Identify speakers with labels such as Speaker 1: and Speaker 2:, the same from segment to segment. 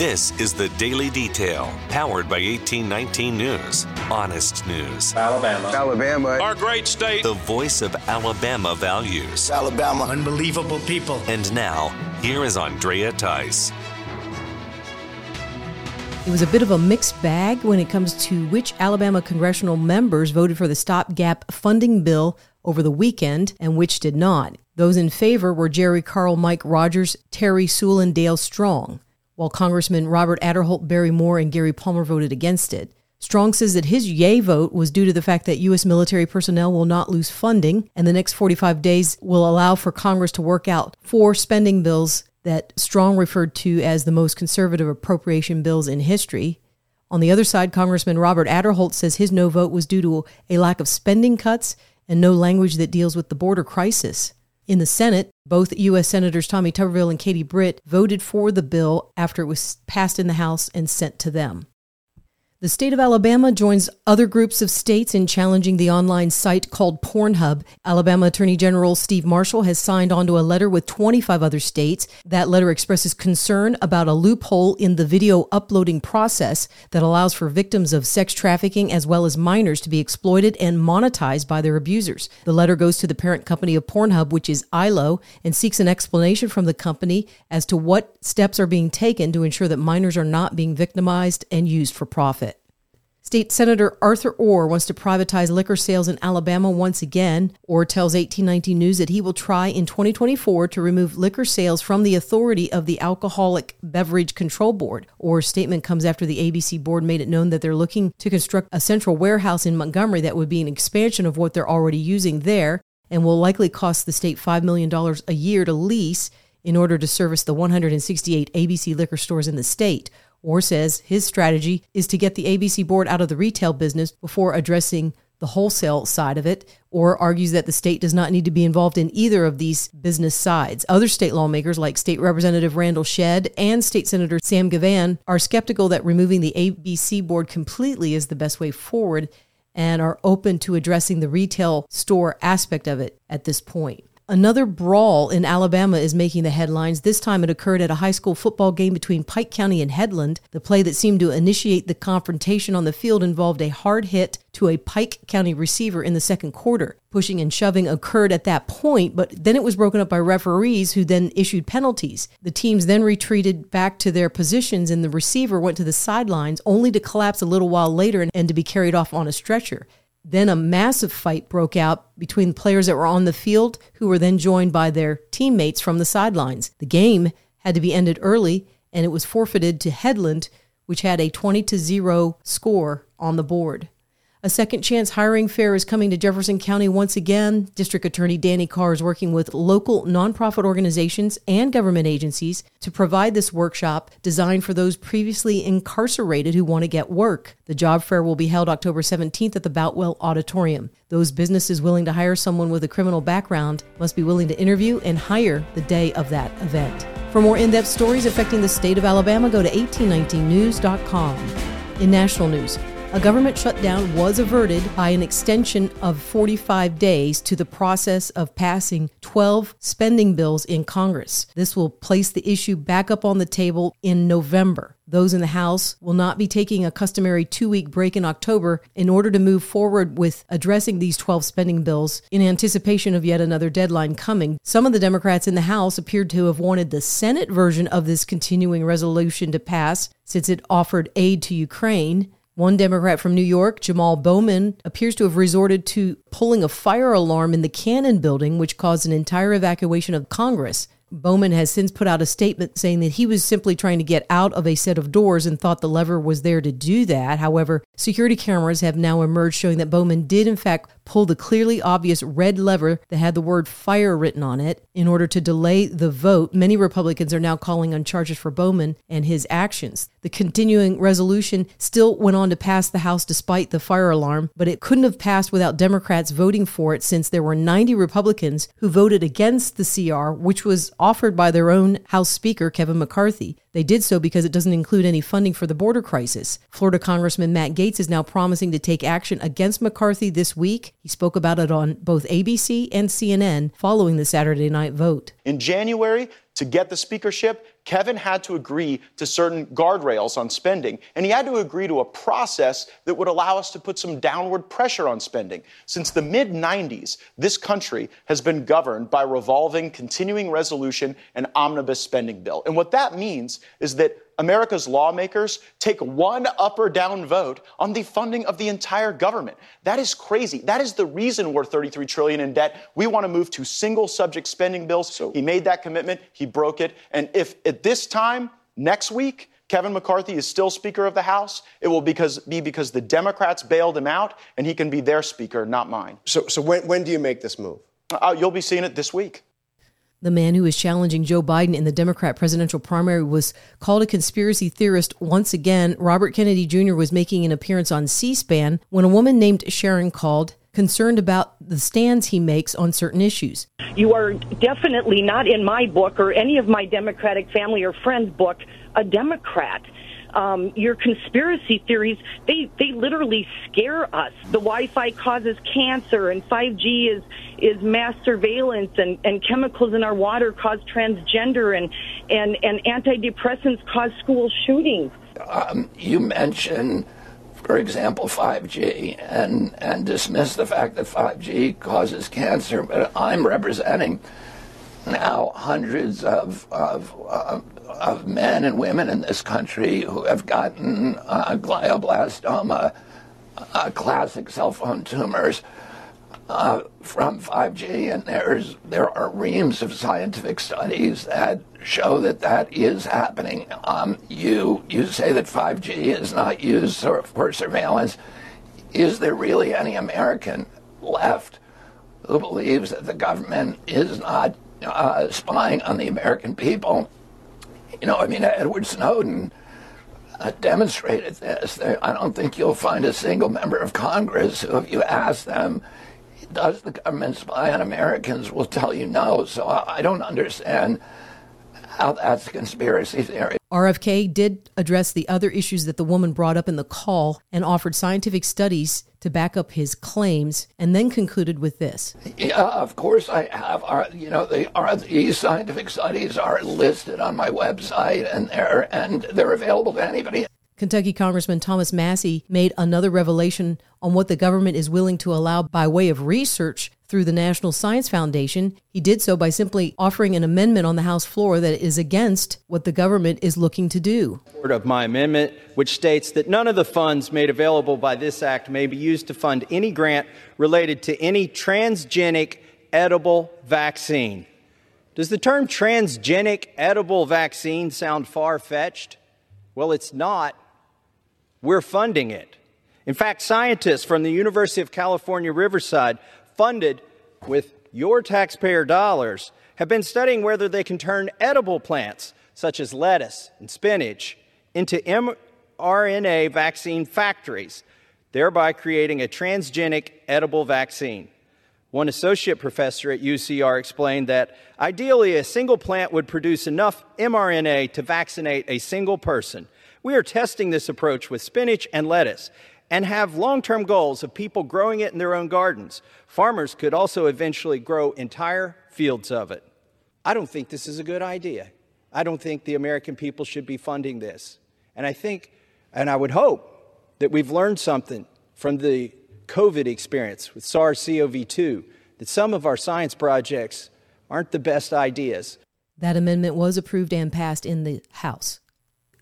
Speaker 1: This is the Daily Detail, powered by 1819 News. Honest news.
Speaker 2: Alabama.
Speaker 3: Alabama.
Speaker 4: Our great state.
Speaker 1: The voice of Alabama values.
Speaker 3: Alabama.
Speaker 2: Unbelievable people.
Speaker 1: And now, here is Andrea Tice.
Speaker 5: It was a bit of a mixed bag when it comes to which Alabama congressional members voted for the stopgap funding bill over the weekend and which did not. Those in favor were Jerry Carl, Mike Rogers, Terry Sewell, and Dale Strong while Congressman Robert Aderholt, Barry Moore, and Gary Palmer voted against it. Strong says that his yay vote was due to the fact that U.S. military personnel will not lose funding, and the next 45 days will allow for Congress to work out four spending bills that Strong referred to as the most conservative appropriation bills in history. On the other side, Congressman Robert Aderholt says his no vote was due to a lack of spending cuts and no language that deals with the border crisis. In the Senate, both U.S. Senators Tommy Tuberville and Katie Britt voted for the bill after it was passed in the House and sent to them. The state of Alabama joins other groups of states in challenging the online site called Pornhub. Alabama Attorney General Steve Marshall has signed onto a letter with 25 other states. That letter expresses concern about a loophole in the video uploading process that allows for victims of sex trafficking as well as minors to be exploited and monetized by their abusers. The letter goes to the parent company of Pornhub, which is Aylo, and seeks an explanation from the company as to what steps are being taken to ensure that minors are not being victimized and used for profit. State Senator Arthur Orr wants to privatize liquor sales in Alabama once again. Orr tells 1819 News that he will try in 2024 to remove liquor sales from the authority of the Alcoholic Beverage Control Board. Orr's statement comes after the ABC board made it known that they're looking to construct a central warehouse in Montgomery that would be an expansion of what they're already using there and will likely cost the state $5 million a year to lease in order to service the 168 ABC liquor stores in the state. Orr says his strategy is to get the ABC board out of the retail business before addressing the wholesale side of it, Orr argues that the state does not need to be involved in either of these business sides. Other state lawmakers, like State Representative Randall Shedd and State Senator Sam Givhan, are skeptical that removing the ABC board completely is the best way forward and are open to addressing the retail store aspect of it at this point. Another brawl in Alabama is making the headlines. This time it occurred at a high school football game between Pike County and Headland. The play that seemed to initiate the confrontation on the field involved a hard hit to a Pike County receiver in the second quarter. Pushing and shoving occurred at that point, but then it was broken up by referees who then issued penalties. The teams then retreated back to their positions and the receiver went to the sidelines only to collapse a little while later and, to be carried off on a stretcher. Then a massive fight broke out between players that were on the field, who were then joined by their teammates from the sidelines. The game had to be ended early, and it was forfeited to Headland, which had a 20 to 0 score on the board. A second chance hiring fair is coming to Jefferson County once again. District Attorney Danny Carr is working with local nonprofit organizations and government agencies to provide this workshop designed for those previously incarcerated who want to get work. The job fair will be held October 17th at the Boutwell Auditorium. Those businesses willing to hire someone with a criminal background must be willing to interview and hire the day of that event. For more in depth stories affecting the state of Alabama, go to 1819news.com. In national news, a government shutdown was averted by an extension of 45 days to the process of passing 12 spending bills in Congress. This will place the issue back up on the table in November. Those in the House will not be taking a customary two week break in October in order to move forward with addressing these 12 spending bills in anticipation of yet another deadline coming. Some of the Democrats in the House appeared to have wanted the Senate version of this continuing resolution to pass since it offered aid to Ukraine. One Democrat from New York, Jamal Bowman, appears to have resorted to pulling a fire alarm in the Cannon building, which caused an entire evacuation of Congress. Bowman has since put out a statement saying that he was simply trying to get out of a set of doors and thought the lever was there to do that. However, security cameras have now emerged showing that Bowman did, in fact, pull the clearly obvious red lever that had the word fire written on it in order to delay the vote. Many Republicans are now calling on charges for Bowman and his actions. The continuing resolution still went on to pass the House despite the fire alarm, but it couldn't have passed without Democrats voting for it since there were 90 Republicans who voted against the CR, which was offered by their own House Speaker, Kevin McCarthy. They did so because it doesn't include any funding for the border crisis. Florida Congressman Matt Gaetz is now promising to take action against McCarthy this week. He spoke about it on both ABC and CNN following the Saturday night vote.
Speaker 6: In January, to get the speakership,
Speaker 2: Kevin had to agree to certain guardrails on spending, and he had to agree to a process that would allow us to put some downward pressure on spending. Since the mid 90s, this country has been governed by revolving continuing resolution and omnibus spending bill. And what that means is that America's lawmakers take one up or down vote on the funding of the entire government. That is crazy. That is the reason we're 33 trillion in debt. We want to move to single subject spending bills. So he made that commitment, he broke it. And if at this time next week Kevin McCarthy is still Speaker of the House, it will because, be because the Democrats bailed him out and he can be their Speaker, not mine.
Speaker 3: So, so when, when do you make this move?
Speaker 2: Uh, you'll be seeing it this week.
Speaker 5: The man who is challenging Joe Biden in the Democrat presidential primary was called a conspiracy theorist once again. Robert Kennedy Jr. was making an appearance on C SPAN when a woman named Sharon called, concerned about the stands he makes on certain issues.
Speaker 4: You are definitely not in my book or any of my Democratic family or friends' book a Democrat um, your conspiracy theories, they, they literally scare us. The Wi-Fi causes cancer and 5G is, is mass surveillance and, and chemicals in our water cause transgender and, and, and antidepressants cause school shootings.
Speaker 6: Um, you mentioned, for example, 5G and, and dismiss the fact that 5G causes cancer, but I'm representing now hundreds of, of, uh, of men and women in this country who have gotten uh, glioblastoma, uh, classic cell phone tumors, uh, from 5G, and there's there are reams of scientific studies that show that that is happening. Um, you you say that 5G is not used for, surveillance. Is there really any American left who believes that the government is not uh, spying on the American people. You know, I mean, Edward Snowden uh, demonstrated this. I don't think you'll find a single member of Congress who, if you ask them, does the government spy on Americans, will tell you no. So I, don't understand how that's a conspiracy theory.
Speaker 5: RFK did address the other issues that the woman brought up in the call and offered scientific studies to back up his claims, and then concluded with this.
Speaker 6: Yeah, of course I have. Our, you know, the, our, these scientific studies are listed on my website, and they're and they're available to anybody.
Speaker 5: Kentucky Congressman Thomas Massie made another revelation on what the government is willing to allow by way of research through the National Science Foundation. He did so by simply offering an amendment on the House floor that is against what the government is looking to do.
Speaker 7: Of my amendment, which states that none of the funds made available by this act may be used to fund any grant related to any transgenic edible vaccine. Does the term transgenic edible vaccine sound far fetched? Well, it's not we're funding it. In fact, scientists from the University of California, Riverside, funded with your taxpayer dollars, have been studying whether they can turn edible plants, such as lettuce and spinach, into mRNA vaccine factories, thereby creating a transgenic edible vaccine. One associate professor at UCR explained that ideally a single plant would produce enough mRNA to vaccinate a single person. We are testing this approach with spinach and lettuce and have long term goals of people growing it in their own gardens. Farmers could also eventually grow entire fields of it. I don't think this is a good idea. I don't think the American people should be funding this. And I think, and I would hope, that we've learned something from the COVID experience with SARS CoV 2, that some of our science projects aren't the best ideas.
Speaker 5: That amendment was approved and passed in the House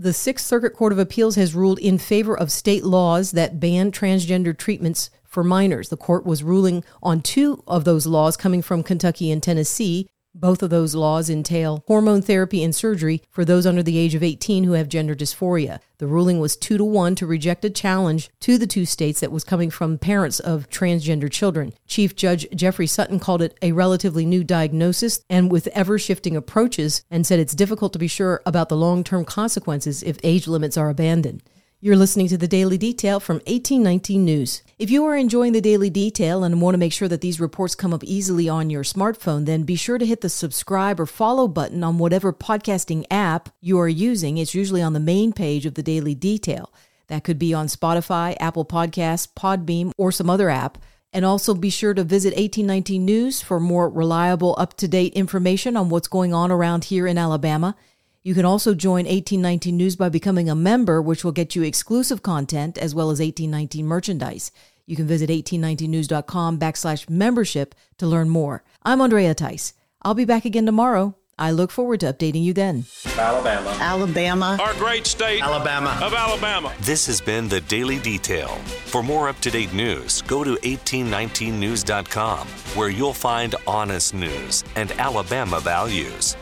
Speaker 5: the Sixth Circuit Court of Appeals has ruled in favor of state laws that ban transgender treatments for minors. The court was ruling on two of those laws coming from Kentucky and Tennessee, both of those laws entail hormone therapy and surgery for those under the age of 18 who have gender dysphoria. The ruling was 2 to 1 to reject a challenge to the two states that was coming from parents of transgender children. Chief Judge Jeffrey Sutton called it a relatively new diagnosis and with ever shifting approaches and said it's difficult to be sure about the long term consequences if age limits are abandoned. You're listening to the Daily Detail from 1819 News. If you are enjoying the Daily Detail and want to make sure that these reports come up easily on your smartphone, then be sure to hit the subscribe or follow button on whatever podcasting app you are using. It's usually on the main page of the Daily Detail. That could be on Spotify, Apple Podcasts, Podbean, or some other app. And also be sure to visit 1819 News for more reliable, up to date information on what's going on around here in Alabama. You can also join 1819 News by becoming a member, which will get you exclusive content as well as 1819 merchandise. You can visit 1819news.com backslash membership to learn more. I'm Andrea Tice. I'll be back again tomorrow. I look forward to updating you then.
Speaker 8: Alabama.
Speaker 9: Alabama.
Speaker 10: Our great state.
Speaker 8: Alabama.
Speaker 10: Of Alabama.
Speaker 1: This has been the Daily Detail. For more up to date news, go to 1819news.com, where you'll find honest news and Alabama values.